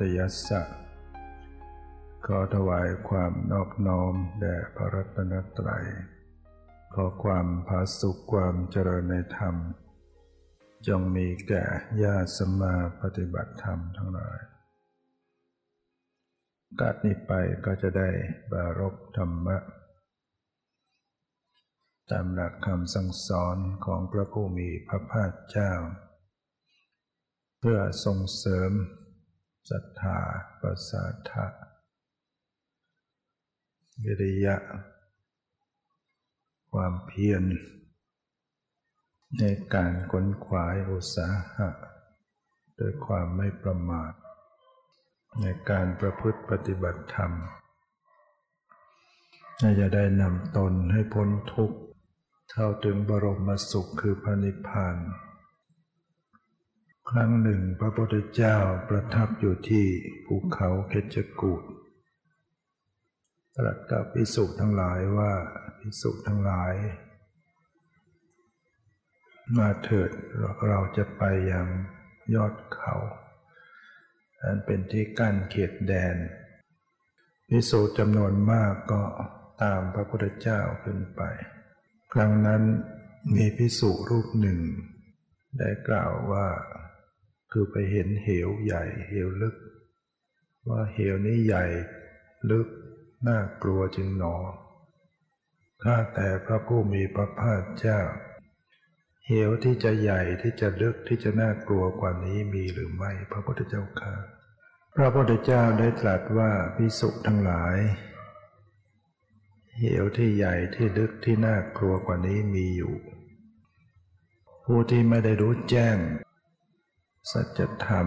ตยัสสะ ขอถวายความนอบน้อมแด่พระรัตนตรัย ขอความผาสุขความเจริญในธรรม จงมีแก่ญาติสมาปฏิบัติธรรมทั้งหลายกาดนี้ไปก็จะได้บารบธรรมะ ตามหลักคำสั่งสอนของพระผู้มีพระภาคเจ้า เพื่อส่งเสริม ศรัทธาประสาทะวิริยะ ความเพียร ในการค้นขวายอุตสาหะ โดยความไม่ประมาท ในการประพฤติปฏิบัติธรรมน่าจะได้นำตนให้พ้นทุกข์ เท่าถึงบรมสุขคือพระนิพพาน ครั้งหนึ่งพระพุทธเจ้าประทับอยู่ที่ภูเขาเคจกูดตรัสกับพิสุทั้งหลายว่าพิสุทั้งหลาย มาเถิดเราจะไปยังยอดเขาอันเป็นที่กั้นเขตแดนพิสูจน์จำนวนมากก็ตามพระพุทธเจ้าขึ้นไป ครั้งนั้นมีพิสุรูปหนึ่ง ได้กล่าวว่า คือไปเห็นเหวใหญ่เหวลึก ว่าเหวนี้ใหญ่ลึกน่ากลัวจึงหนอ ข้าแต่พระผู้มีพระภาคเจ้า เหวที่จะใหญ่ที่จะลึกที่จะน่ากลัวกว่านี้มีหรือไม่ พระพุทธเจ้าค่ะ พระพุทธเจ้าได้ตรัสว่าพิสุทั้งหลาย เหวที่ใหญ่ที่ลึกที่น่ากลัวกว่านี้มีอยู่ ผู้ที่ไม่ได้รู้แจ้ง สัจธรรม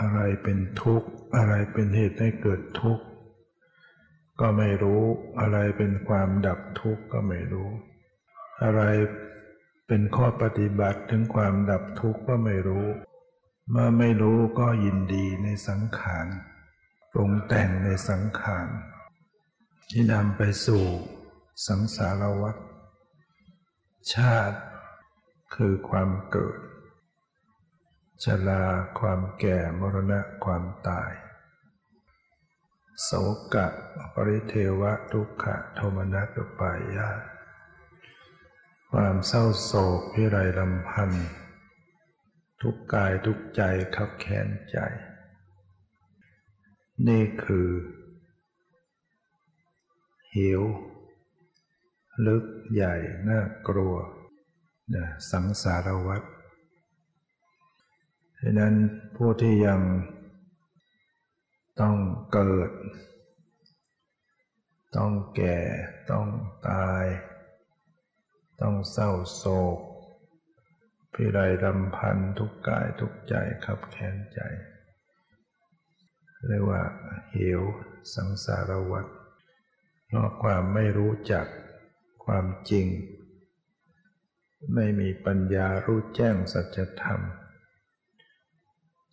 อะไรเป็นทุกข์ อะไรเป็นเหตุให้เกิดทุกข์ ก็ไม่รู้อะไรเป็นความดับทุกข์ก็ไม่รู้ อะไรเป็นข้อปฏิบัติถึงความดับทุกข์ก็ไม่รู้ เมื่อไม่รู้ก็ยินดีในสังขารปรุงแต่งในสังขารที่นำไปสู่สังสารวัฏชาติคือความเกิด ชราความแก่มรณะความตาย โสกะ ปริเทวะทุกขะโทมนัสปายาความเศร้าโศกพิไรลำพันธ์ทุกกายทุกใจขับแค้นใจ นี่คือ หิว ลึกใหญ่น่ากลัวนะสังสารวัฏ ดังนั้นผู้ที่ยังต้องเกิด ต้องแก่ ต้องตาย ต้องเศร้าโศกพิไรรำพันทุกกายทุกใจขับแค้นใจเรียกว่าเหวสังสารวัฏเพราะความไม่รู้จักความจริง ไม่มีปัญญารู้แจ้งสัจธรรม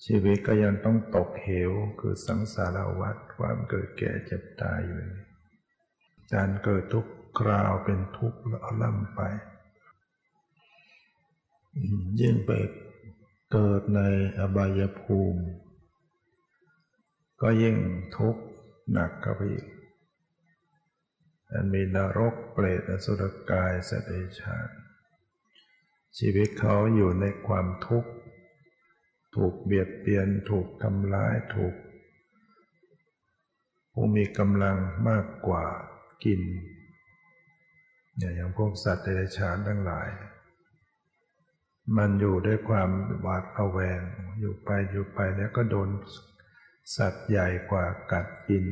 ชีวิตก็ยังต้องตกเหวคือสังสารวัฏความเกิดแก่เจ็บตายอยู่การเกิดทุกคราวเป็นทุกข์แล้วล่ำไป ยิ่งไปเกิดในอบายภูมิ ก็ยิ่งทุกข์หนักเข้าไปอีกมันมีนรกเปรตอสุรกายสเดชานชีวิตเขาอยู่ในความทุกข์ ถูกเบียดเบียน ถูกทำร้ายถูก ผู้มีกำลังมากกว่ากินอย่างพวกสัตว์เดรัจฉานทั้งหลาย มันอยู่ด้วยความหวาดระแวง อยู่ไปอยู่ไปแล้วก็โดนสัตว์ใหญ่กว่ากัดกิน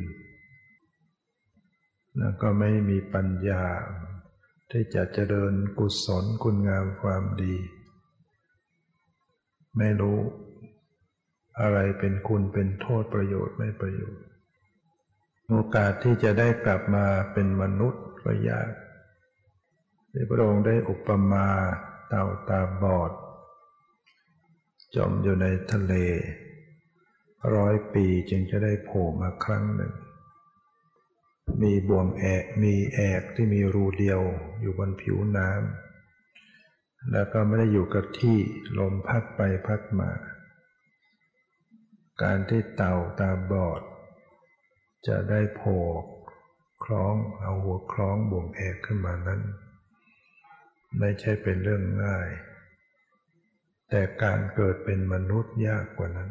แล้วก็ไม่มีปัญญา ที่จะเจริญกุศลคุณงามความดี ไม่รู้ อะไรเป็นคุณเป็นโทษประโยชน์ไม่ประโยชน์ โอกาสที่จะได้กลับมาเป็นมนุษย์ก็ยากที่พระองค์ได้อุปมาเต่าตาบอด จมอยู่ในทะเล ร้อยปีจึงจะได้โผล่มาครั้งหนึ่ง มีบ่วงแอกมีแอกที่มีรูเดียวอยู่บนผิวน้ำแล้วก็ไม่ได้อยู่กับที่ลมพัดไปพัดมา การที่เต่าตาบอด จะได้โผล่คล้องเอาหัวคล้องบ่วงแอกขึ้นมานั้น ไม่ใช่เป็นเรื่องง่าย แต่การเกิดเป็นมนุษย์ยากกว่านั้น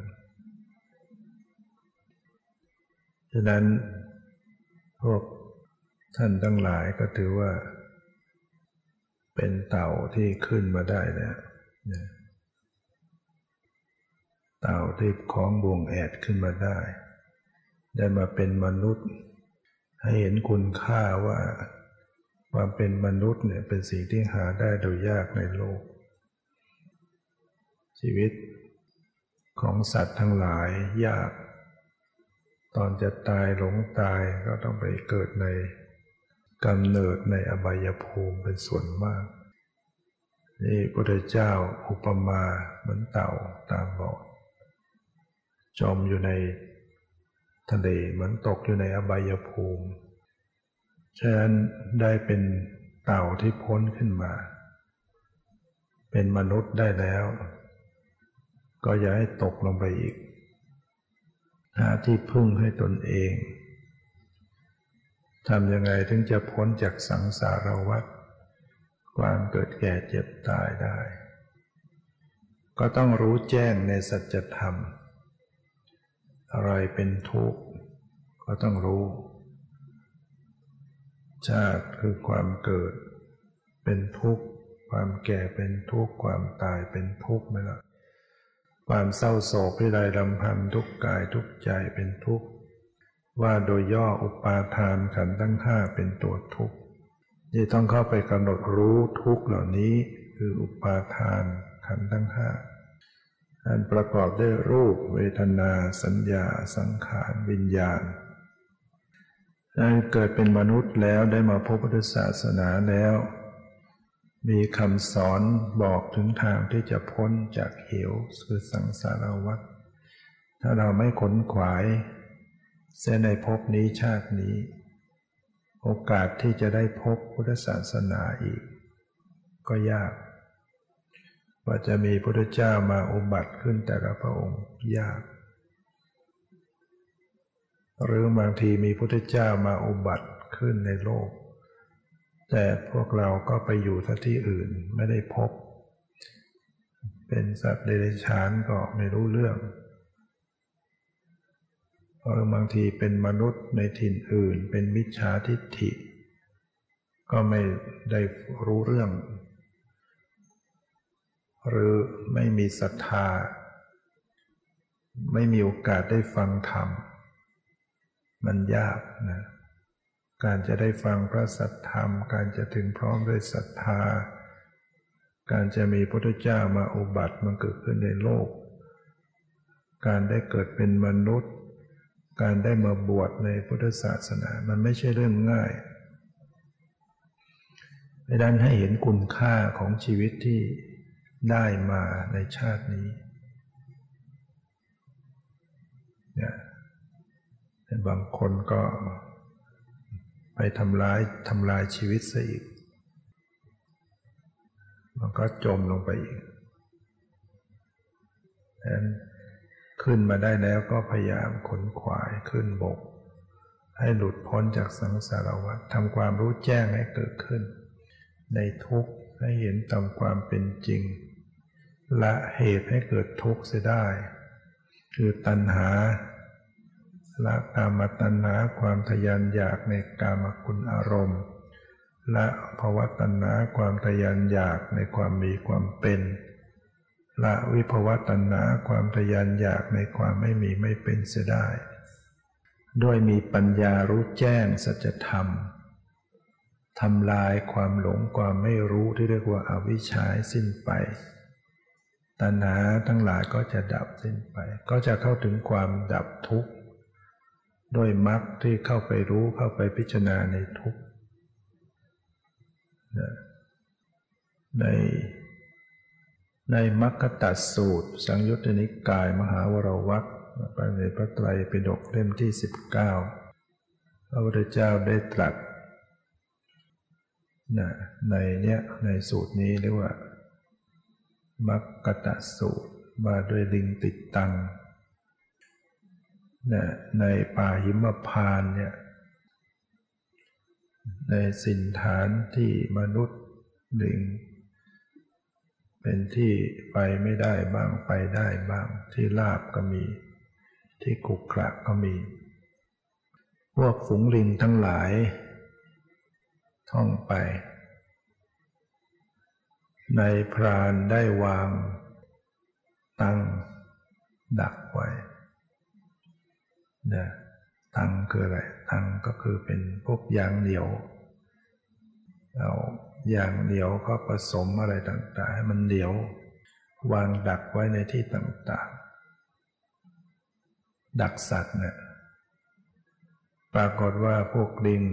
ฉะนั้นพวกท่านทั้งหลายก็ถือว่า เป็นเต่าที่ขึ้นมาได้แล้ว เต่าที่คล้องบวงแอดขึ้นมาได้ ได้มาเป็นมนุษย์ ให้เห็นคุณค่าว่าความเป็นมนุษย์เนี่ยเป็นสิ่งที่หาได้โดยยากในโลก ชีวิตของสัตว์ทั้งหลายยาก ตอนจะตายหลงตายก็ต้องไปเกิดในกำเนิดในอบายภูมิเป็นส่วนมาก นี่พระเจ้าอุปมาเหมือนเต่าตามบอก จมอยู่ในทะเลเหมือนตกอยู่ในอบายภูมิ ฉะนั้นได้เป็นเต่าที่พ้นขึ้นมา เป็นมนุษย์ได้แล้ว ก็อย่าให้ตกลงไปอีก หาที่พึ่งให้ตนเองทำยังไงถึงจะพ้นจากสังสารวัฏความเกิดแก่เจ็บตายได้ ก็ต้องรู้แจ้งในสัจธรรม อะไรเป็นทุกข์ก็ต้องรู้ ชาติคือความเกิด เป็นทุกข์ความแก่เป็นทุกข์ความตายเป็นทุกข์ไหมล่ะความเศร้าโศกพิไรลำพันทุกกายทุกใจเป็นทุกข์ว่าโดยย่ออุปาทานขันธ์ทั้งห้าเป็นตัวทุกข์ที่ต้องเข้าไปกำหนดรู้ทุกข์เหล่านี้คืออุปาทานขันธ์ทั้งห้า อันประกอบด้วยรูปเวทนาสัญญาสังขารวิญญาณได้เกิดเป็นมนุษย์แล้วได้มาพบพุทธศาสนาแล้ว มีคำสอนบอกถึงทางที่จะพ้นจากเหวคือสังสารวัฏถ้าเราไม่ขนขวาย เส้นในภพนี้ชาตินี้ โอกาสที่จะได้พบพุทธศาสนาอีก ก็ยาก ว่าจะมีพระพุทธเจ้ามาอุบัติขึ้นแต่ละพระองค์ยาก หรือบางทีมีพระพุทธเจ้ามาอุบัติขึ้นในโลก แต่พวกเราก็ไปอยู่ที่อื่นไม่ได้พบ เป็นสัตว์เดรัจฉานก็ไม่รู้เรื่องหรือบางทีเป็นมนุษย์ในถิ่นอื่น เป็นมิจฉาทิฏฐิ ก็ไม่ได้รู้เรื่อง หรือไม่มีศรัทธา ไม่มีโอกาสได้ฟังธรรม มันยากนะการจะได้ฟังพระสัทธรรม การจะถึงพร้อมด้วยศรัทธา การจะมีพระพุทธเจ้ามาอุบัติมันเกิดขึ้นในโลก การได้เกิดเป็นมนุษย์ การได้มาบวชในพุทธศาสนา มันไม่ใช่เรื่องง่ายดังนั้นให้เห็นคุณค่าของชีวิตที่ ได้มาในชาตินี้เนี่ยบางคนก็ไปทำร้ายทำลายชีวิตซะอีก มันก็จมลงไปอีกดังนั้นขึ้นมาได้แล้วก็พยายามขนขวายขึ้นบก ให้หลุดพ้นจากสังสารวัฏทำความรู้แจ้งให้เกิดขึ้น ในทุกข์ให้เห็นตามความเป็นจริง ละเหตุให้เกิดทุกข์เสียได้ คือตัณหาละกามตัณหาความทยานอยากในกามคุณอารมณ์ละภาวะตัณหาความทยานอยากในความมีความเป็นละวิภวะตัณหาความทยานอยากในความไม่มีไม่เป็นเสียได้ด้วยมีปัญญารู้แจ้งสัจธรรมทำลายความหลงความไม่รู้ที่เรียกว่าอาวิชชาสิ้นไป ตัณหาทั้งหลายก็จะดับสิ้นไป ก็จะเข้าถึงความดับทุกข์ด้วยมรรคที่เข้าไปรู้เข้าไปพิจารณาในทุกข์ในในมรรคตัดสูตร สังยุตตนิกายมหาวรวัตไปในพระไตรปิฎกเล่มที่สิบเก้าพระพุทธเจ้าได้ตรัสในเนี้ยในสูตรนี้เรียกว่า มักกตะสูตรว่าด้วยลิงติดตังนะในป่าหิมพานเนี่ยในสินฐานที่มนุษย์ลิง เป็นที่ไปไม่ได้บ้างไปได้บ้างที่ลาบก็มี ที่ขุกขระก็มี พวกฝูงลิงทั้งหลาย ท่องไป ในพรานได้วาง ตั้งดักไว้นะตั้งคืออะไร ตั้งก็คือเป็นพวกยางเหนียว เอายางเหนียวก็ผสมอะไรต่างๆ ให้มันเหนียว วางดักไว้ในที่ต่างๆ ดักสัตว์เนะี่ยปรากฏว่าพวกลิง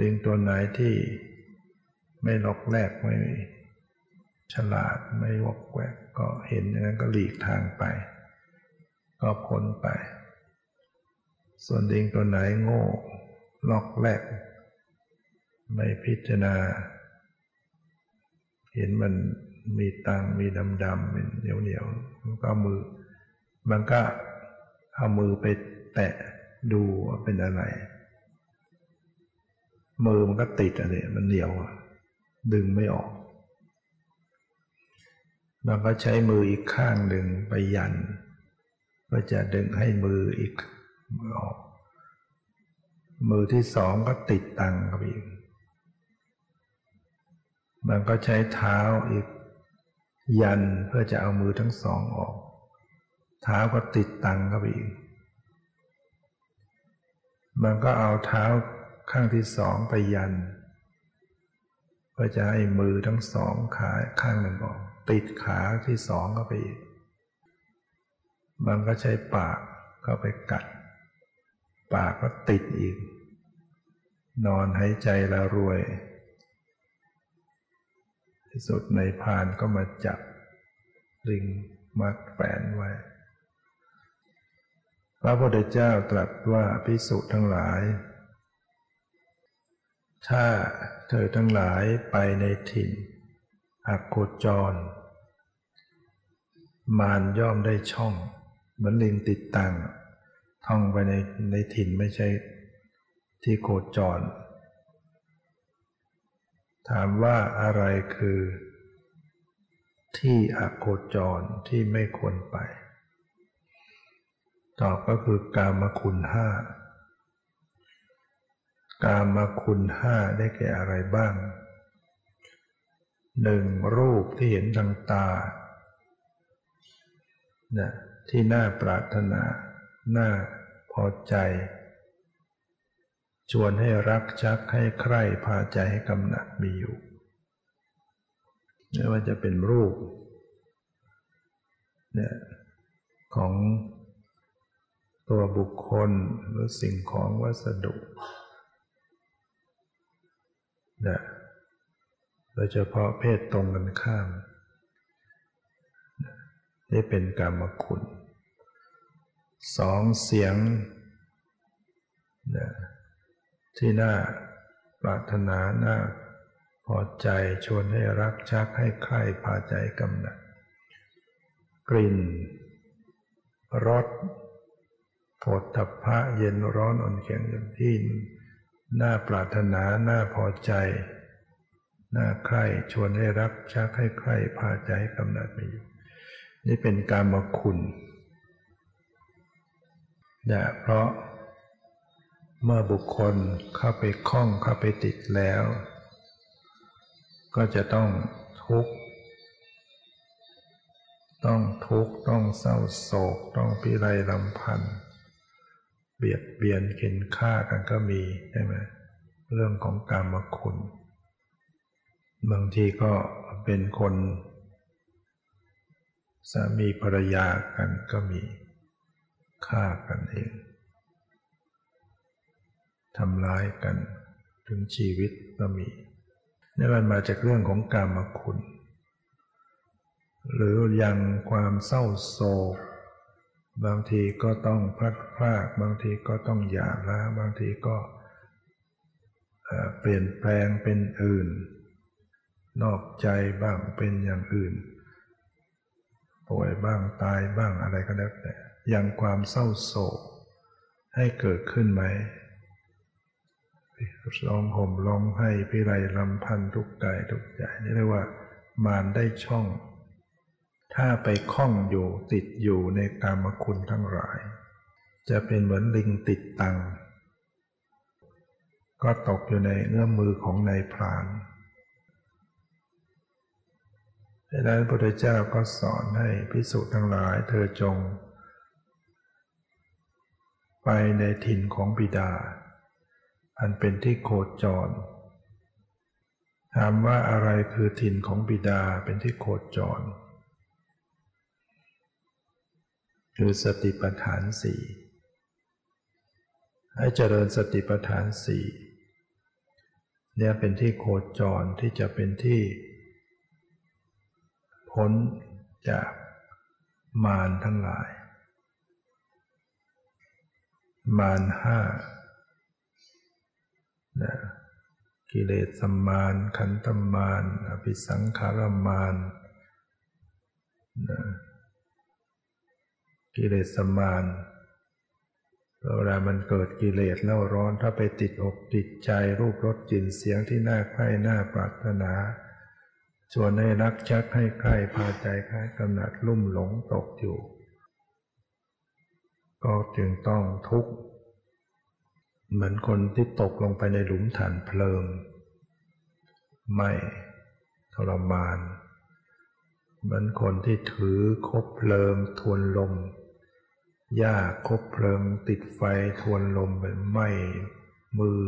ลิงตัวไหนที่ไม่ลอกแรกไม่ ฉลาดไม่วอกแวกก็เห็นอย่างนั้นก็หลีกทางไป ก็พ้นไป ส่วนลิงตัวไหนโง่ลอกแรกไม่พิจารณา เห็นมันมีตังมีดำดำเป็นเหนียวเหนียวมันก็มือ มันก็เอามือไปแตะดูว่าเป็นอะไร มือมันก็ติดอะไรมันเหนียวดึงไม่ออก มันก็ใช้มืออีกข้างหนึ่งไปยัน ก็จะดึงให้มืออีกมือออก มือที่สองก็ติดตังกับอีก มันก็ใช้เท้าอีก ยันเพื่อจะเอามือทั้งสองออก เท้าก็ติดตังเข้าไปอีก มันก็เอาเท้าข้างที่สองไปยัน เพื่อจะให้มือทั้งสองขาข้างหนึ่งออก ติดขาที่สองเข้าไปอีก มันก็ใช้ปากเข้าไปกัด ปากก็ติดอีก นอนหายใจล้วรวย ที่สุดในพานก็มาจับลิงมัดแฝนไว้ พระพุทธเจ้าตรัสว่าพิสุทั้งหลาย ถ้าเธอทั้งหลายไปในถิ่น อักโคจร มารย่อมได้ช่อง เหมือนลิงติดตังท่องไปในในถิ่นไม่ใช่ที่โคจร ถามว่าอะไรคือ ที่อโคจรที่ไม่ควรไป ตอบก็คือกามคุณห้ากามคุณห้าได้แก่อะไรบ้าง หนึ่งรูปที่เห็นทางตานะที่น่าปรารถนา น่าพอใจ ชวนให้รักชักให้ใคร่พาใจให้กำหนัดมีอยู่ไม่ว่าจะเป็นรูปเนี่ยของตัวบุคคลหรือสิ่งของวัสดุเนี่ย ดยเฉพาะเพศตรงกันข้ามนี่เป็นกรรมคุณสองเสียงนี่ยที่น่าปรารถนาน่าพอใจชวนให้รักชักให้ใคร่พาใจกำหนัดกลิ่นรสผดทัพพะเย็นร้อนอ่อนแข็งอย่างที่น่าปรารถนาน่าพอใจ น่าใคร่ชวนให้รักชักให้ใคร่พาใจกำหนัดไปอยู่ นี่เป็นการมคุณนี่ยเพราะเมื่อบุคคลเข้าไปคล้องเข้าไปติดแล้ว ก็จะต้องทุกข์ ต้องทุกข์ ต้องเศร้าโศก ต้องพิไรลำพันธ์เบียดเบียนเข็นฆ่ากันก็มีใช่ไหมเรื่องของกรรมคุณ บางทีก็เป็นคนสามีภรรยากันก็มีฆ่ากันเองทำร้ายกันถึงชีวิตก็มีนี่มันมาจากเรื่องของกรรมคุณ หรือยังความเศร้าโศก บางทีก็ต้องพลัดพราก บางทีก็ต้องหย่าร้างบางทีก็เปลี่ยนแปลงเป็นอื่น นอกใจบ้างเป็นอย่างอื่น ป่วยบ้างตายบ้างอะไรก็แล้วแต่ยังความเศร้าโศก ให้เกิดขึ้นไหมร้องห่มร้องให้พิไรลำพันทุกกายทุกใจนี่เรียกว่ามารได้ช่อง ถ้าไปคล้องอยู่ติดอยู่ในกามคุณทั้งหลาย จะเป็นเหมือนลิงติดตัง ก็ตกอยู่ในเนื้อมือของนายพราน ดังนั้นพระพุทธเจ้าก็สอนให้พิสุทั้งหลายเธอจง ไปในถิ่นของบิดา อันเป็นที่โคจร ถามว่าอะไรคือถิ่นของบิดาเป็นที่โคจร คือสติปัฏฐานสี่ให้เจริญสติปัฏฐานสี่เนี่ยเป็นที่โคจรที่จะเป็นที่ พ้นจากมารทั้งหลาย มารห้านะกิเลสมารขันธมารอภิสังขารมารนะกิเลสมารเวลามันเกิดกิเลสเล่าร้อนถ้าไปติดอกติดใจรูปรสกลิ่นเสียงที่น่าใคร่น่าปรารถนา ชวนให้รักชักให้ใครพาใจใครกำหนัดลุ่มหลงตกอยู่ ก็จึงต้องทุกข์ เหมือนคนที่ตกลงไปในหลุมฐานเพลิงไม่ทรมาน เหมือนคนที่ถือคบเพลิงทวนลมหญ้าคบเพลิงติดไฟทวนลมไปไหมมือ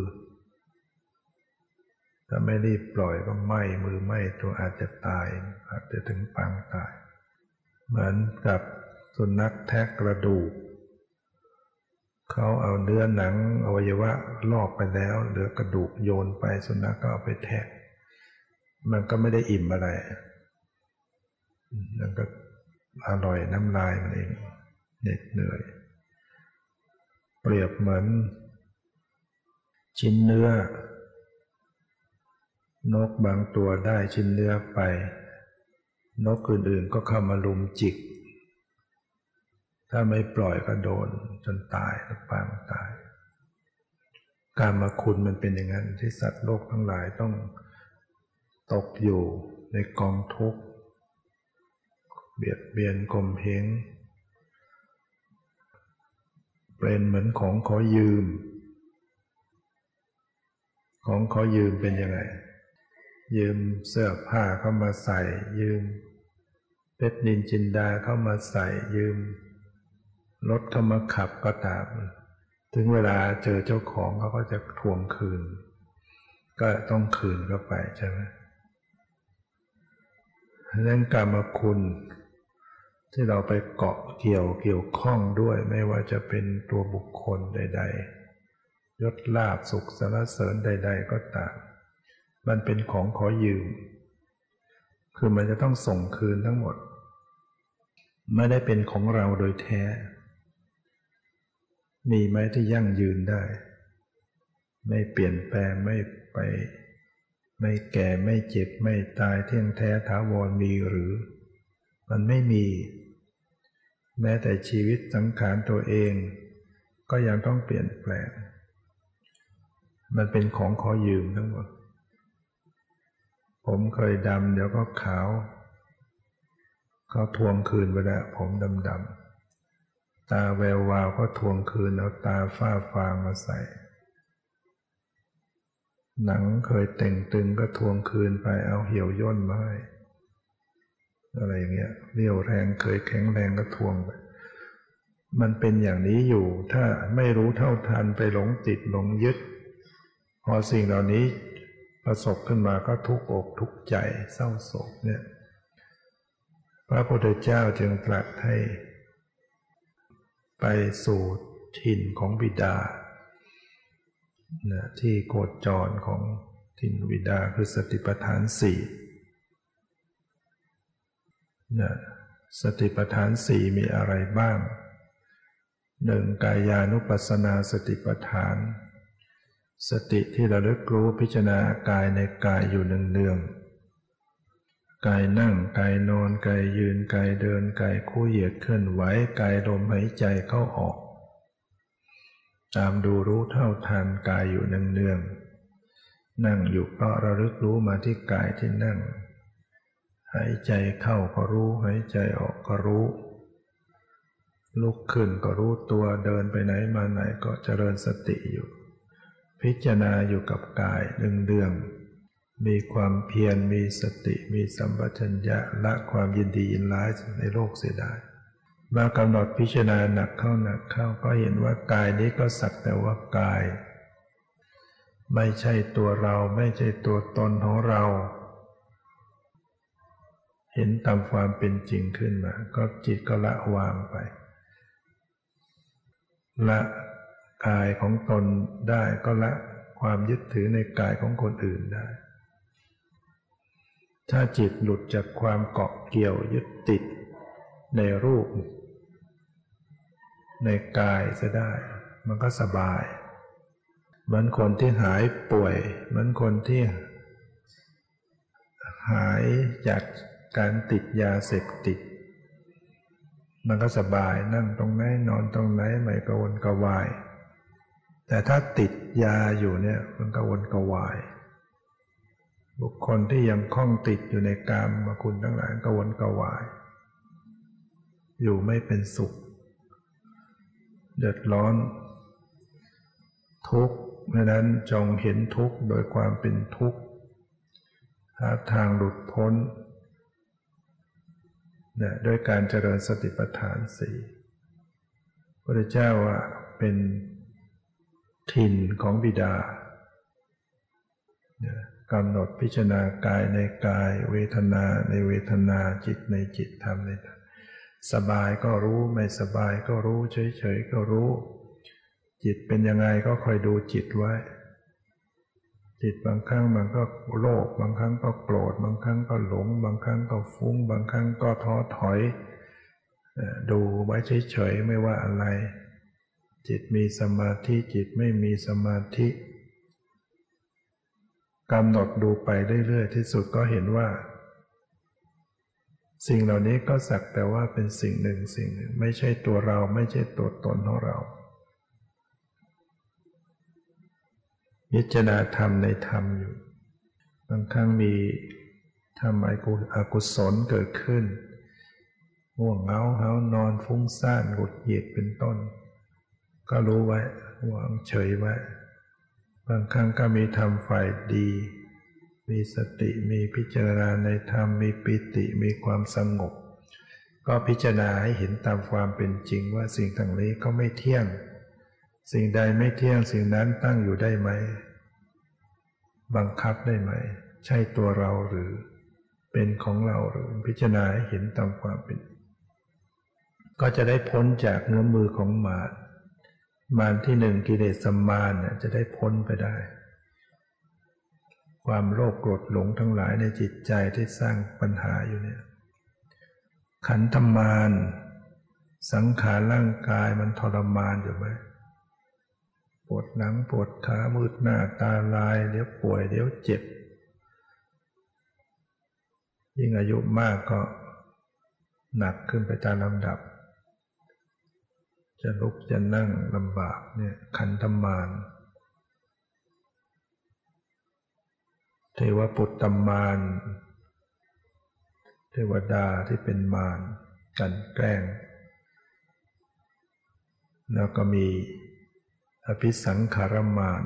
ถ้าไม่รีบปล่อยก็ไหม้มือไหม้ตัวอาจจะตาย อาจจะถึงปางตาย เหมือนกับสุนัขแทะกระดูกเขาเอาเนื้อหนังอวัยวะลอกไปแล้วเหลือกระดูกโยนไปสุนัขก็เอาไปแทะ มันก็ไม่ได้อิ่มอะไรมันก็อร่อยน้ำลายมันเองเหน็ดเหนื่อย เปรียบเหมือน ชิ้นเนื้อ นกบางตัวได้ชิ้นเนื้อไป นกอื่นๆก็เข้ามาลุมจิก ถ้าไม่ปล่อยก็โดนจนตายแล้วปางตาย การมาคุณมันเป็นอย่างนั้นที่สัตว์โลกทั้งหลายต้องตกอยู่ในกองทุกข์เบียดเบียนกลมเพงเป็นเหมือนของขอยืม ของขอยืมเป็นยังไง ยืมเสื้อผ้าเข้ามาใส่ ยืมเพชรนินจินดาเข้ามาใส่ยืมรถเข้ามาขับก็ตาม ถึงเวลาเจอเจ้าของเขาก็จะทวงคืน ก็ต้องคืนเข้าไปใช่ไหมเรื่องกรรมคุณ ที่เราไปเกาะเกี่ยวเกี่ยวข้องด้วยไม่ว่าจะเป็นตัวบุคคลใด ๆ ยศลาบสุขสารเสริญใด ๆ ก็ตาม มันเป็นของขอยืม คือมันจะต้องส่งคืนทั้งหมด ไม่ได้เป็นของเราโดยแท้ มีไหมที่ยั่งยืนได้ ไม่เปลี่ยนแปลงไม่ไป ไม่แก่ไม่เจ็บไม่ตายเที่ยงแท้ถาวรมีหรือ มันไม่มี แม้แต่ชีวิตสังขารตัวเอง ก็ยังต้องเปลี่ยนแปลง มันเป็นของขอยืมทั้งหมด ผมเคยดำเดี๋ยวก็ขาวเขาทวงคืนไปแล้วผมดำดำตาแวววาวก็ทวงคืนเอาตาฝ้าฟางมาใส่ หนังเคยเต่งตึงก็ทวงคืนไปเอาเหี่ยวย่นมาให้อะไรอย่างเงี้ยเรี่ยวแรงเคยแข็งแรงก็ทวงไปมันเป็นอย่างนี้อยู่ ถ้าไม่รู้เท่าทันไปหลงติดหลงยึด พอสิ่งเหล่านี้ ประสบขึ้นมาก็ทุกอกทุกใจเศร้าโศกเนี่ย พระพุทธเจ้าจึงตรัสให้ ไปสู่ถิ่นของบิดานะที่โกดจรของถิ่นบิดาคือสติปัฏฐานสี่นะสติปัฏฐานสี่มีอะไรบ้างหนึ่งกายานุปัสสนาสติปัฏฐาน สติที่ระลึกรู้พิจารณากายในกายอยู่เนืองกายนั่งกายนอนกายยืนกายเดินกายคู่เหยียดเคลื่อนไหวกายลมหายใจเข้าออก ตามดูรู้เท่าทันกายอยู่เนืองๆนั่งอยู่ก็ระลึกรู้มาที่กายที่นั่ง หายใจเข้าก็รู้หายใจออกก็รู้ ลุกขึ้นก็รู้ตัวเดินไปไหนมาไหนก็เจริญสติอยู่ พิจารณาอยู่กับกายเนืองๆมีความเพียรมีสติมีสัมปชัญญะละความยินดียินร้ายในโลกเสียได้มากำหนดพิจารณาหนักเข้าหนักเข้าก็เห็นว่ากายนี้ก็สักแต่ว่ากาย ไม่ใช่ตัวเราไม่ใช่ตัวตนของเรา เห็นตามความเป็นจริงขึ้นมา ก็จิตก็ละวางไป ละ กายของตนได้ก็ละความยึดถือในกายของคนอื่นได้ ถ้าจิตหลุดจากความเกาะเกี่ยวยึดติดในรูป ในกายจะได้ มันก็สบายเหมือนคนที่หายป่วย เหมือนคนที่หายจากการติดยาเสพติด มันก็สบายนั่งตรงไหนนอนตรงไหนไม่กระวนกระวาย แต่ถ้าติดยาอยู่เนี่ยมันกระวนกระวาย บุคคลที่ยังคล้องติดอยู่ในกามมาคุณทั้งหลายก็วนกวาย อยู่ไม่เป็นสุข เดือดร้อน ทุกข์นั้นจงเห็นทุกข์โดยความเป็นทุกข์หาทางหลุดพ้นเนี่ยด้วยการเจริญสติปัฏฐานสี่พระเจ้าว่าเป็น ถิ่นของบิดากำหนดพิจารณากายในกาย เวทนาในเวทนาจิตในจิตธรรมในธรรมสบายก็รู้ไม่สบายก็รู้ เฉยๆก็รู้ จิตเป็นยังไงก็คอยดูจิตไว้ จิตบางครั้งมันก็โลภบางครั้งก็โกรธ บางครั้งก็หลง บางครั้งก็ฟุ้ง บางครั้งก็ท้อถอย ดูไว้เฉยๆไม่ว่าอะไร จิตมีสมาธิจิตไม่มีสมาธิกำหนดดูไปเรื่อยๆที่สุดก็เห็นว่า สิ่งเหล่านี้ก็สักแต่ว่าเป็นสิ่งหนึ่งสิ่งหนึ่งไม่ใช่ตัวเราไม่ใช่ตัวตนของเราพิจารณาธรรมในธรรมอยู่ บางครั้งมีทำอกุศลเกิดขึ้นห่วงเงาเหานอนฟุ้งซ่านหงุดหงิดเป็นต้น ก็รู้ไว้วางเฉยไว้ บางครั้งก็มีธรรมฝ่ายดี มีสติมีพิจารณาในธรรมมีปิติมีความสงบ ก็พิจารณาให้เห็นตามความเป็นจริงว่าสิ่งต่างนี้ก็ไม่เที่ยง สิ่งใดไม่เที่ยงสิ่งนั้นตั้งอยู่ได้ไหม บังคับได้ไหม ใช่ตัวเราหรือ เป็นของเราหรือพิจารณาให้เห็นตามความเป็น ก็จะได้พ้นจากเงื้อมือของมาร มารที่หนึ่งกิเลสสัมมารเนี่ยจะได้พ้นไปได้ ความโลภโกรธหลงทั้งหลายในจิตใจที่สร้างปัญหาอยู่เนี่ย ขันธมารสังขารร่างกายมันทรมานอยู่ไหมปวดหนังปวดขามืดหน้าตาลายเดี๋ยวป่วยเดี๋ยวเจ็บ ยิ่งอายุมากก็หนักขึ้นไปตามลำดับ จะลุกจะนั่งลำบากเนี่ยขันธมารเทวปุตตมารเทวดาที่เป็นมารกันแกล้ง แล้วก็มีอภิสังขารมาร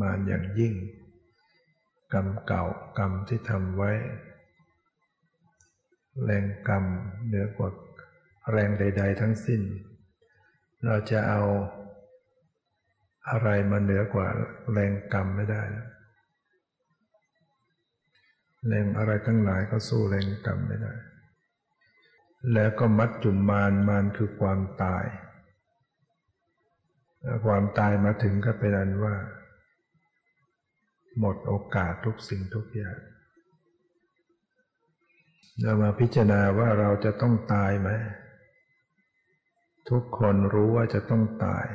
มารอย่างยิ่ง กรรมเก่ากรรมที่ทำไว้ แรงกรรมเหนือกว่าแรงใด ๆ ทั้งสิ้น เราจะเอาอะไรมาเหนือกว่าแรงกรรมไม่ได้ แรงอะไรทั้งหลายก็สู้แรงกรรมไม่ได้ แล้วก็มัดจุมมานมานคือความตาย ความตายมาถึงก็เป็นอันว่า หมดโอกาสทุกสิ่งทุกอย่างเรามาพิจารณาว่าเราจะต้องตายไหม ทุกคนรู้ว่าจะต้องตาย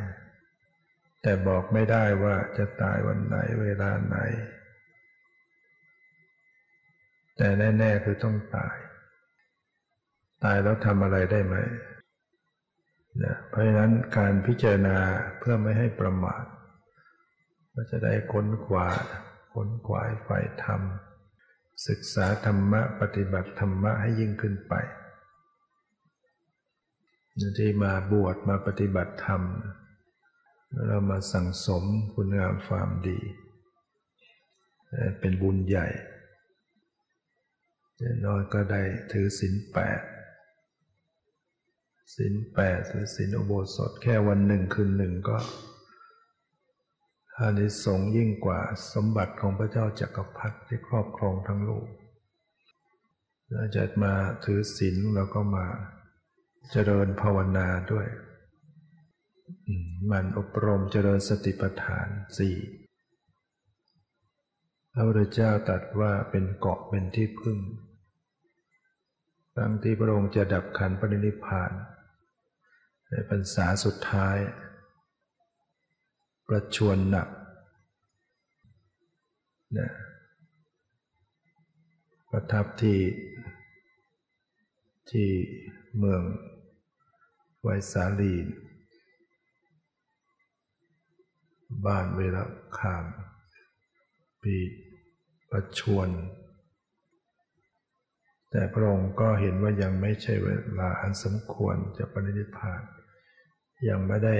แต่บอกไม่ได้ว่าจะตายวันไหนเวลาไหน แต่แน่ๆคือต้องตาย ตายแล้วทำอะไรได้ไหมนะเพราะฉะนั้นการพิจารณาเพื่อไม่ให้ประมาทก็จะได้ค้นขวาค้นขวายฝ่ายธรรม ศึกษาธรรมะปฏิบัติธรรมะให้ยิ่งขึ้นไป ที่มาบวชมาปฏิบัติธรรม เรามาสั่งสมคุณงามความดี เป็นบุญใหญ่อย่างน้อยก็ได้ถือศีลแปดศีลแปดหรือศีลอุโบสถแค่วันหนึ่งคืนหนึ่งก็อานิสงส์ยิ่งกว่าสมบัติของพระเจ้าจักรพรรดิที่ครอบครองทั้งโลกเราจะมาถือศีลแล้วก็มา เจริญภาวนาด้วย มันอบรมเจริญสติปัฏฐานสี่พระพุทธเจ้าตรัสว่าเป็นเกาะเป็นที่พึ่งตั้งที่พระองค์จะดับขันปรินิพาน ในพรรษาสุดท้าย ประชวนหนักนะประทับที่ที่เมือง ไวสาลี บ้านเวลาขาม ปีประชวน แต่พระองค์ก็เห็นว่ายังไม่ใช่เวลาอันสมควรจะปรินิพพาน ยังไม่ได้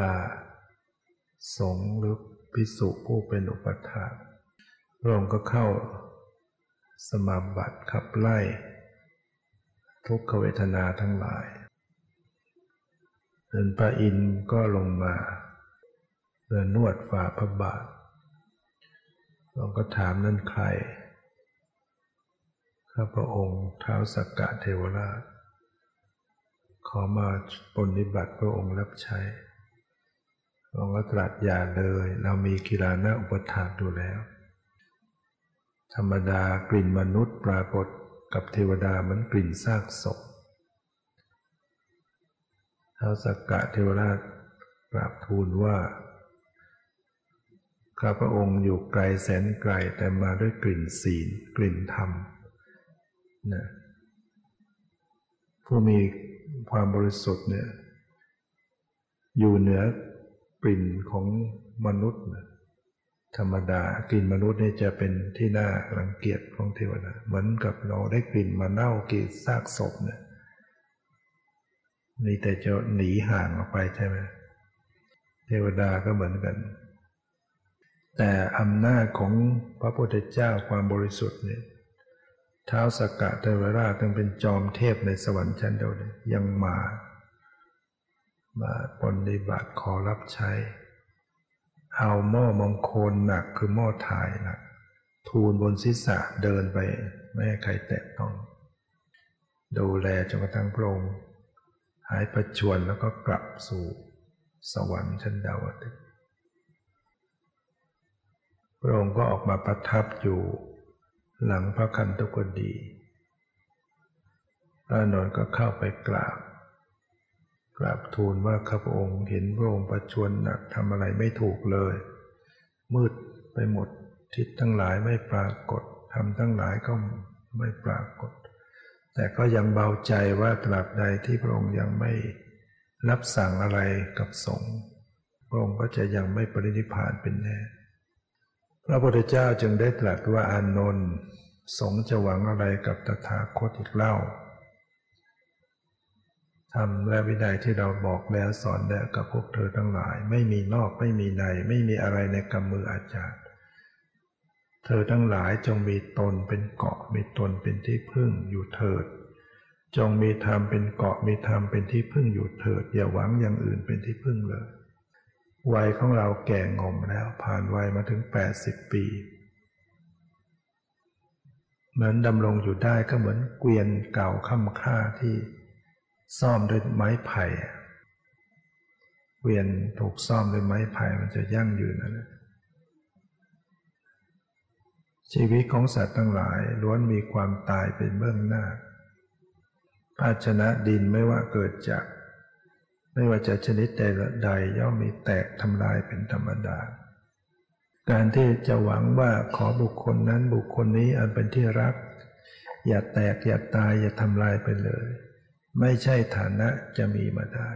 ลาสงหรือพิสุผู้เป็นอุปถาพระองค์ก็เข้าสมาบัติขับไล่ ทุกขเวทนาทั้งหลายเดินพระอินทร์ก็ลงมาเดินนวดฝ่าพระบาทพระองก็ถามนั่นใคร ข้าพระองค์เท้าสักกะเทวราช ขอมาปฏิบัติพระองค์รับใช้พระองค์ก็ตรัสอย่าเลย เรามีกีฬาหน้าอุปถากดูแล้ว ธรรมดากลิ่นมนุษย์ปรากฏ กับเทวดาเหมือนกลิ่นซากศพเท้าสักกะเทวราชกราบทูลว่า ข้าพระองค์อยู่ไกลแสนไกลแต่มาด้วยกลิ่นศีล กลิ่นธรรมนะผู้มีความบริสุทธิ์เนี่ยอยู่เหนือกลิ่นของมนุษย์นะ ธรรมดากลิ่นมนุษย์เนี่ยจะเป็นที่น่ารังเกียจของเทวดาเหมือนกับเราได้กลิ่นมาเน่ากลิ่นซากศพเนี่ยนี่แต่จะหนีห่างออกไปใช่ไหมเทวดาก็เหมือนกัน แต่อำนาจของพระพุทธเจ้าความบริสุทธิ์เนี่ยเท้าสกกะเทวราชต้องเป็นจอมเทพในสวรรค์ชั้นเดียวเลยยังมา มาปฏิบัติขอรับใช้ เอาหม้อมงคลหนักคือหม้อถ่ายหนักทูลบนศีรษะเดินไปไม่ให้ใครแตะต้อง ดูแลจนกระทั่งพระองค์หายประชวนแล้วก็กลับสู่สวรรค์ชั้นดาวดึงพระองค์ก็ออกมาประทับอยู่หลังพระคันตุกดีพระนนท์ก็เข้าไปกราบ กราบทูลว่าข้าพระองค์เห็นพระองค์ประชวนหนักทำอะไรไม่ถูกเลย มืดไปหมดทิศทั้งหลายไม่ปรากฏทำทั้งหลายก็ไม่ปรากฏ แต่ก็ยังเบาใจว่าตราบใดที่พระองค์ยังไม่รับสั่งอะไรกับสงฆ์พระองค์ก็จะยังไม่ปรินิพานเป็นแน่พระพุทธเจ้าจึงได้ตรัสว่าอานนท์สงจะหวังอะไรกับตถาคตอีกเล่า ทำและวินัยที่เราบอกแล้วสอนแล้วกับพวกเธอทั้งหลาย ไม่มีนอกไม่มีใน ไม่มีอะไรในกำมืออาจารย์ เธอทั้งหลายจงมีตนเป็นเกาะมีตนเป็นที่พึ่งอยู่เถิด จงมีธรรมเป็นเกาะมีธรรมเป็นที่พึ่งอยู่เถิด อย่าหวังอย่างอื่นเป็นที่พึ่งเลยวัยของเราแก่งมแล้วผ่านวัยมาถึง 80 ปีเหมือนดำรงอยู่ได้ก็เหมือนเกวียนเก่าค่ำค่าที่ ซ่อมด้วยไม้ไผ่เวียนถูกซ่อมด้วยไม้ไผ่มันจะยั่งยืนนะชีวิตของสัตว์ทั้งหลายล้วนมีความตายเป็นเบื้องหน้า ภาชนะดินไม่ว่าเกิดจาก ไม่ว่าจะชนิดใดใดย่อมมีแตกทำลายเป็นธรรมดา การที่จะหวังว่าขอบุคคลนั้นบุคคลนี้อันเป็นที่รัก อย่าแตกอย่าตายอย่าทำลายไปเลย ไม่ใช่ฐานะจะมีมาได้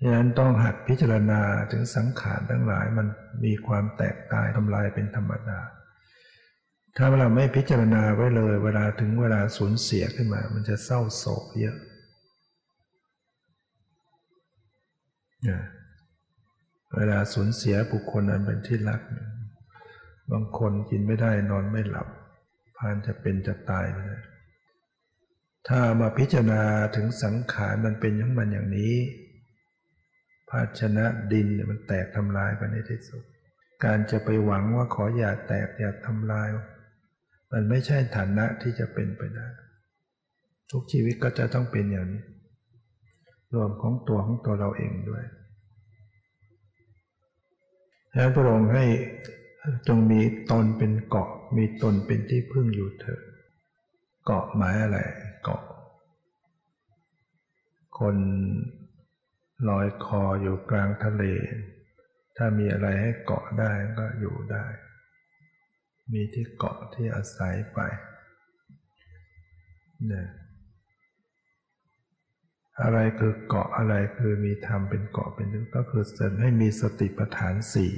ดังนั้นต้องหัดพิจารณาถึงสังขารทั้งหลายมันมีความแตกตายทำลายเป็นธรรมดา ถ้าเราไม่พิจารณาไว้เลย เวลาถึงเวลาสูญเสียขึ้นมา มันจะเศร้าโศกเยอะเวลาสูญเสียบุคคลนั้นเป็นที่รัก บางคนกินไม่ได้นอนไม่หลับพานจะเป็นจะตายไปเลย ถ้ามาพิจารณาถึงสังขารมันเป็นอย่างมันอย่างนี้ ภาชนะดินมันแตกทำลายไปในที่สุด การจะไปหวังว่าขออย่าแตกอย่าทำลาย มันไม่ใช่ฐานะที่จะเป็นไปได้ ทุกชีวิตก็จะต้องเป็นอย่างนี้ รวมของตัวของตัวเราเองด้วยแล้วพระองค์ให้จงมีตนเป็นเกาะ มีตนเป็นที่พึ่งอยู่เถิด เกาะหมายอะไรเกาะ คนลอยคออยู่กลางทะเล ถ้ามีอะไรให้เกาะได้ก็อยู่ได้ มีที่เกาะที่อาศัยไปเนี่ยอะไรคือเกาะอะไรคือมีธรรมเป็นเกาะเป็นก็คือเสริมให้มีสติปัฏฐานสี่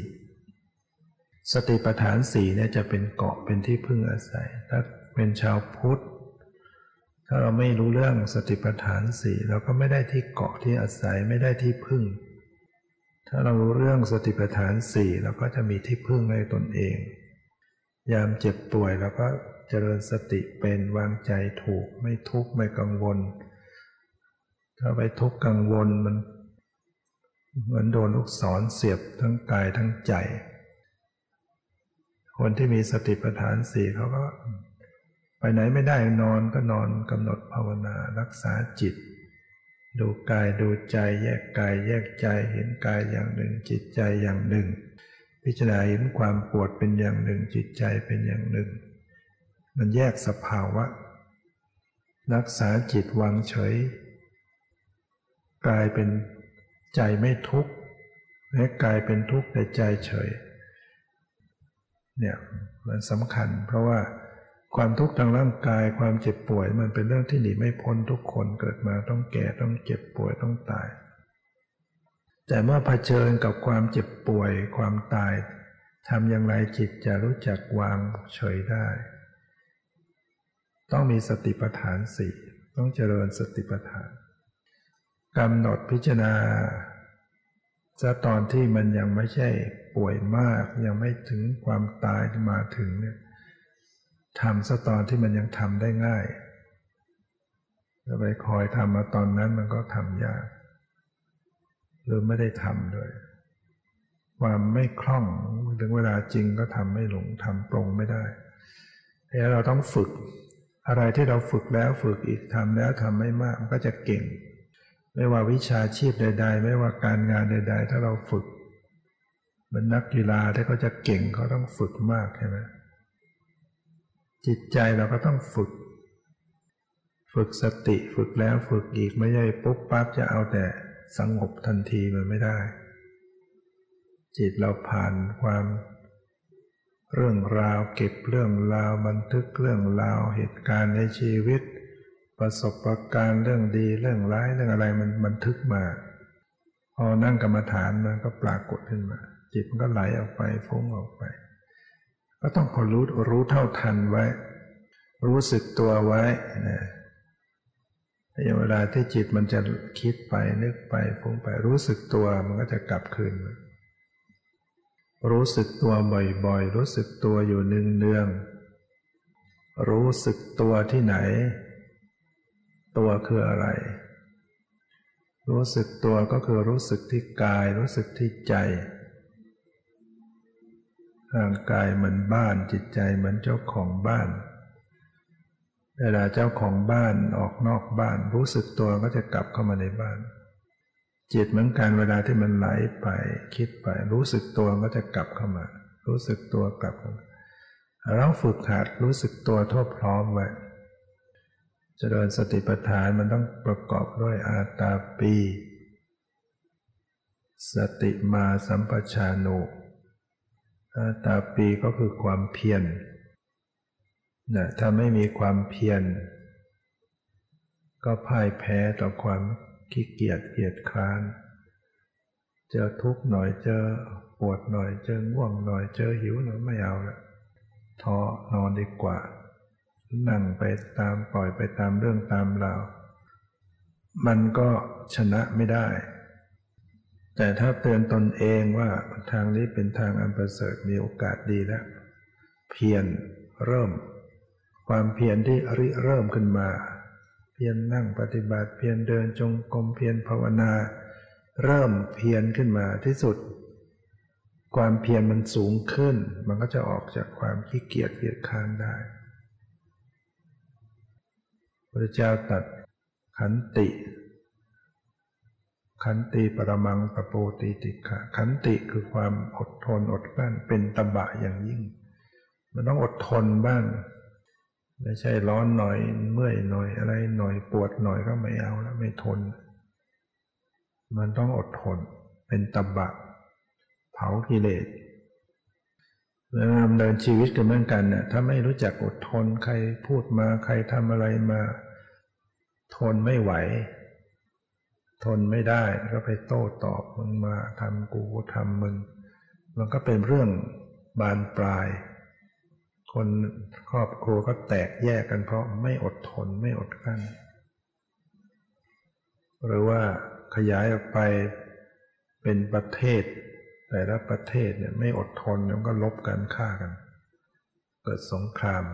สติปัฏฐานสี่เนี่ยจะเป็นเกาะเป็นที่พึ่งอาศัย ถ้าเป็นชาวพุทธ ถ้าเราไม่รู้เรื่องสติปัฏฐานสี่เราก็ไม่ได้ที่เกาะที่อาศัยไม่ได้ที่พึ่ง ถ้าเรารู้เรื่องสติปัฏฐานสี่เราก็จะมีที่พึ่งในตนเอง ยามเจ็บป่วยเราก็เจริญสติเป็นวางใจถูกไม่ทุกข์ไม่กังวล ถ้าไปทุกข์กังวลมันเหมือนโดนลูกศรเสียบทั้งกายทั้งใจ คนที่มีสติปัฏฐานสี่เขาก็ ไปไหนไม่ได้นอนก็นอนกำหนดภาวนารักษาจิต ดูกายดูใจแยกกายแยกใจเห็นกายอย่างหนึ่ง จิตใจอย่างหนึ่ง พิจารณาเห็นความปวดเป็นอย่างหนึ่ง จิตใจเป็นอย่างหนึ่ง มันแยกสภาวะ รักษาจิตวางเฉย กลายเป็นใจไม่ทุกข์และกลายเป็นทุกข์แต่ใจเฉยเนี่ยมันสำคัญเพราะว่า ความทุกข์ทางร่างกายความเจ็บป่วย มันเป็นเรื่องที่หนีไม่พ้นทุกคนเกิดมาต้องแก่ต้องเจ็บป่วยต้องตาย แต่เมื่อเผชิญกับความเจ็บป่วย ความตายทำอย่างไรจิตจะรู้จักวางเฉยได้ ต้องมีสติปัฏฐานสี่ต้องเจริญสติปัฏฐานกำหนดพิจารณาจะตอนที่มันยังไม่ใช่ป่วยมาก ยังไม่ถึงความตายมาถึงเนี่ย ทำซะตอนที่มันยังทำได้ง่ายจะไปคอยทำมาตอนนั้นมันก็ทำยาก หรือไม่ได้ทำด้วยความไม่คล่องถึงเวลาจริงก็ทำไม่หลงทำตรงไม่ได้แต่เราต้องฝึก อะไรที่เราฝึกแล้วฝึกอีกทำแล้วทำไม่มาก มันก็จะเก่ง ไม่ว่าวิชาชีพใด ๆ ไม่ว่าการงานใด ๆ ถ้าเราฝึกเหมือนนักกีฬาที่เขาจะเก่งเขาต้องฝึกมากใช่ไหม จิตใจเราก็ต้องฝึก ฝึกสติฝึกแล้วฝึกอีกไม่ใช่ปุ๊บปั๊บจะเอาแต่สงบทันทีมันไม่ได้ จิตเราผ่านความ เรื่องราวเก็บเรื่องราวบันทึกเรื่องราวเหตุการณ์ในชีวิต ประสบะการณ์เรื่องดีเรื่องร้ายเรื่องอะไรมันบันทึกมาพอนั่งกรรมฐานมันก็ปรากฏขึ้นมา จิตมันก็ไหลออกไปฟุ้งออกไป ก็ต้องคนรู้รู้เท่าทันไว้ รู้สึกตัวไว้นะอย่างเวลาที่จิตมันจะคิดไปนึกไปฟุ้งไปรู้สึกตัวมันก็จะกลับคืนรู้สึกตัวบ่อยๆ รู้สึกตัวอยู่เนืองๆรู้สึกตัวที่ไหน ตัวคืออะไร รู้สึกตัวก็คือรู้สึกที่กาย รู้สึกที่ใจ ร่างกายเหมือนบ้านจิตใจเหมือนเจ้าของบ้าน เวลาเจ้าของบ้านออกนอกบ้าน รู้สึกตัวก็จะกลับเข้ามาในบ้าน จิตเหมือนกันเวลาที่มันไหลไปคิดไป รู้สึกตัวก็จะกลับเข้ามา รู้สึกตัวกลับเข้ามาเราฝึกหัดรู้สึกตัวทั่วพร้อมไว้เจริญสติปัฏฐานมันต้องประกอบด้วยอาตาปี สติมาสัมปชานุ ตาปีก็คือความเพียรนะถ้าไม่มีความเพียรก็พ่ายแพ้ต่อความขี้เกียจเกียจคร้าน เจอทุกข์หน่อยเจอปวดหน่อยเจอง่วงหน่อยเจอหิวหน่อยไม่เอาละท้อนอนดีกว่า นั่งไปตามปล่อยไปตามเรื่องตามราว มันก็ชนะไม่ได้ แต่ถ้าเตือนตนเองว่าทางนี้เป็นทางอันประเสริฐมีโอกาสดีแล้ว เพียรเริ่ม ความเพียรที่ริเริ่มขึ้นมา เพียรนั่งปฏิบัติเพียรเดินจงกรมเพียรภาวนา เริ่มเพียรขึ้นมาที่สุด ความเพียรมันสูงขึ้น มันก็จะออกจากความขี้เกียจเกียจค้านได้พระเจ้าตัดขันติ ขันติปรมังปโปติติกะขันติคือความอดทนอดกลั้นเป็นตบะอย่างยิ่ง มันต้องอดทนบ้างไม่ใช่ร้อนหน่อยเมื่อยหน่อยอะไรหน่อยปวดหน่อยก็ไม่เอาแล้วไม่ทน มันต้องอดทน เป็นตบะ เผากิเลสเวลาดำเนินชีวิตกันเหมือนกันเนี่ยถ้าไม่รู้จักอดทนใครพูดมาใครทำอะไรมา ทนไม่ไหว ทนไม่ได้ก็ไปโต้ตอบมึงมาทำกูทำมึง มันก็เป็นเรื่องบานปลาย คนครอบครัวก็แตกแยกกันเพราะไม่อดทนไม่อดกั้น หรือว่าขยายออกไปเป็นประเทศ แต่ละประเทศเนี่ยไม่อดทนแล้วก็ลบกันฆ่ากัน เกิดสงคราม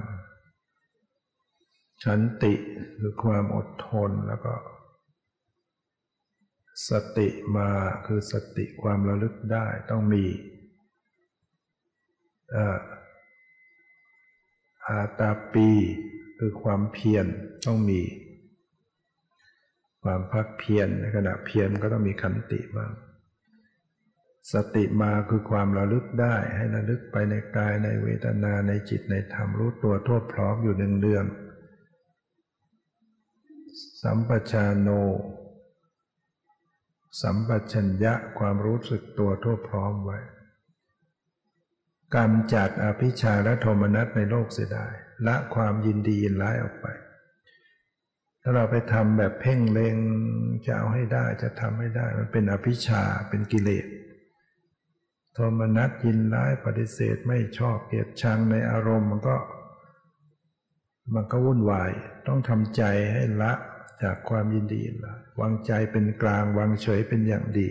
ฉันติคือความอดทนแล้วก็ สติมาคือสติความระลึกได้ต้องมีอาตาปีคือความเพียรต้องมี ความพักเพียรในขณะเพียรก็ต้องมีขันติบ้างสติมาคือความระลึกได้ให้ระลึกไปในกายในเวทนาในจิตในธรรมรู้ตัวทั่วพร้อมอยู่หนึ่งเดือนสัมปชาโน สัมปชัญญะความรู้สึกตัวทั่วพร้อมไว้กำจัดอภิชาและโทมนัสในโลกเสียดายละความยินดียินร้ายออกไป ถ้าเราไปทำแบบเพ่งเลงจะเอาให้ได้จะทำให้ได้มันเป็นอภิชาเป็นกิเลสโทมนัสยินร้ายปฏิเสธไม่ชอบเกลียดชังในอารมณ์มันก็ มันก็วุ่นวาย ต้องทำใจให้ละ จากความยินดีละวางใจเป็นกลางวางเฉยเป็นอย่างดี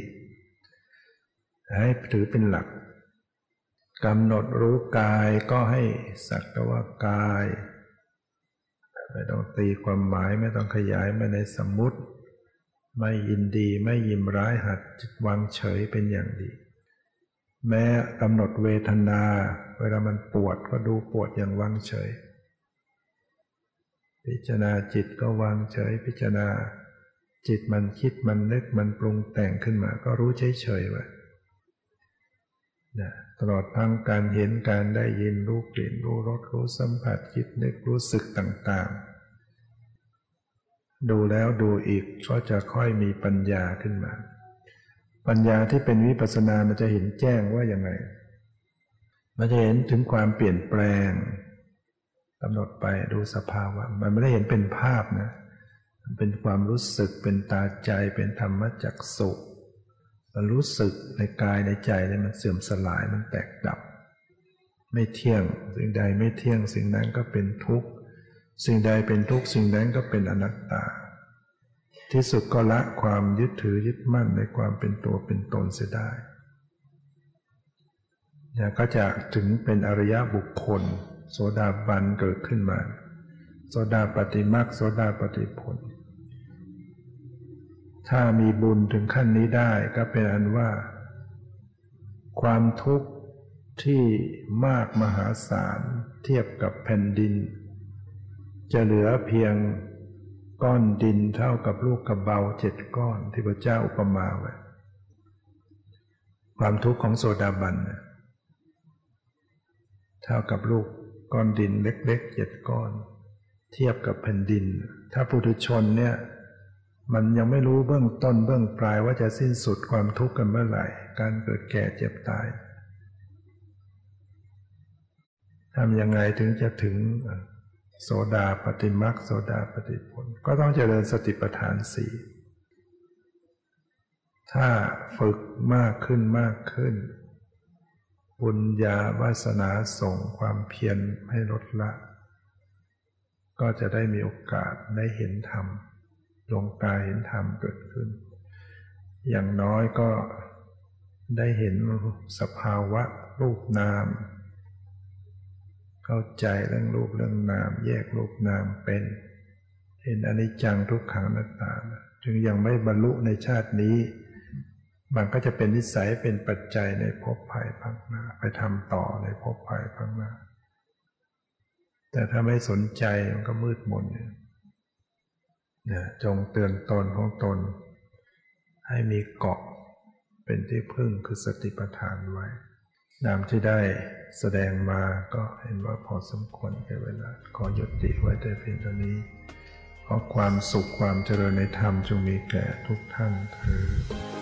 ให้ถือเป็นหลักกำหนดรู้กายก็ให้สักแต่ว่ากาย ไม่ต้องตีความหมายไม่ต้องขยายไม่ในสมมุติ ไม่ยินดีไม่ยิมร้ายหัดวางเฉยเป็นอย่างดี แม้กำหนดเวทนา เวลามันปวดก็ดูปวดอย่างวางเฉย พิจารณาจิตก็วางเฉยพิจารณา จิตมันคิดมันนึกมันปรุงแต่งขึ้นมา ก็รู้เฉยเฉยไว้นะตลอดทั้งการเห็นการได้ยินรู้กลิ่นรู้รสรู้สัมผัสคิดนึกรู้สึกต่างๆ ดูแล้วดูอีกก็จะค่อยมีปัญญาขึ้นมา ปัญญาที่เป็นวิปัสสนามันจะเห็นแจ้งว่าอย่างไงมันจะเห็นถึงความเปลี่ยนแปลง ไปดูสภาวะ มันไม่ได้เห็นเป็นภาพนะ มันเป็นความรู้สึกเป็นตาใจเป็นธรรมจักสุมันรู้สึกในกายในใจเนี่ยมันเสื่อมสลายมันแตกดับ ไม่เที่ยงสิ่งใดไม่เที่ยงสิ่งนั้นก็เป็นทุกข์สิ่งใดเป็นทุกข์สิ่งนั้นก็เป็นอนัตตา ที่สุดก็ละความยึดถือยึดมั่นในความเป็นตัวเป็นตนเสียได้เนี่ยก็จะถึงเป็นอริยบุคคล โสดาบันเกิดขึ้นมา โสดาปฏิมักโสดาปฏิผล ถ้ามีบุญถึงขั้นนี้ได้ก็เป็นอันว่า ความทุกข์ที่มากมหาศาลเทียบกับแผ่นดิน จะเหลือเพียงก้อนดินเท่ากับลูกกระเบาเจ็ดก้อนที่พระเจ้าอุปมาไว้ความทุกข์ของโสดาบันเท่ากับลูก ก้อนดินเล็กๆเจ็ดก้อน เทียบกับแผ่นดิน ถ้าปุถุชนเนี่ยมันยังไม่รู้เบื้องต้นเบื้องปลายว่าจะสิ้นสุดความทุกข์กันเมื่อไหร่ การเกิดแก่เจ็บตายทำยังไงถึงจะถึงโสดาปฏิมักโสดาปฏิผล ก็ต้องเจริญสติปัฏฐานสี่ถ้าฝึกมากขึ้นมากขึ้น บุญญาวาสนาส่งความเพียรให้ลดละ ก็จะได้มีโอกาสได้เห็นธรรมดวงตาเห็นธรรมเกิดขึ้น อย่างน้อยก็ได้เห็นสภาวะรูปนาม เข้าใจเรื่องรูปเรื่องนาม แยกรูปนามเป็น เห็นอนิจจังทุกขังนัตตา จึงยังไม่บรรลุในชาตินี้ มันก็จะเป็นนิสัยเป็นปัจจัยในภพภัยพังหน้า ไปทำต่อในภพภัยพังหน้า แต่ถ้าไม่สนใจมันก็มืดมนเนี่ยจงเตือนตนของตน ให้มีเกาะเป็นที่พึ่งคือสติปัฏฐานไว้ นามที่ได้แสดงมาก็เห็นว่าพอสมควรแก่เวลา ขอหยุดติไว้แต่เพียงเท่านี้ขอความสุขความเจริญในธรรมจงมีแก่ทุกท่านเธอ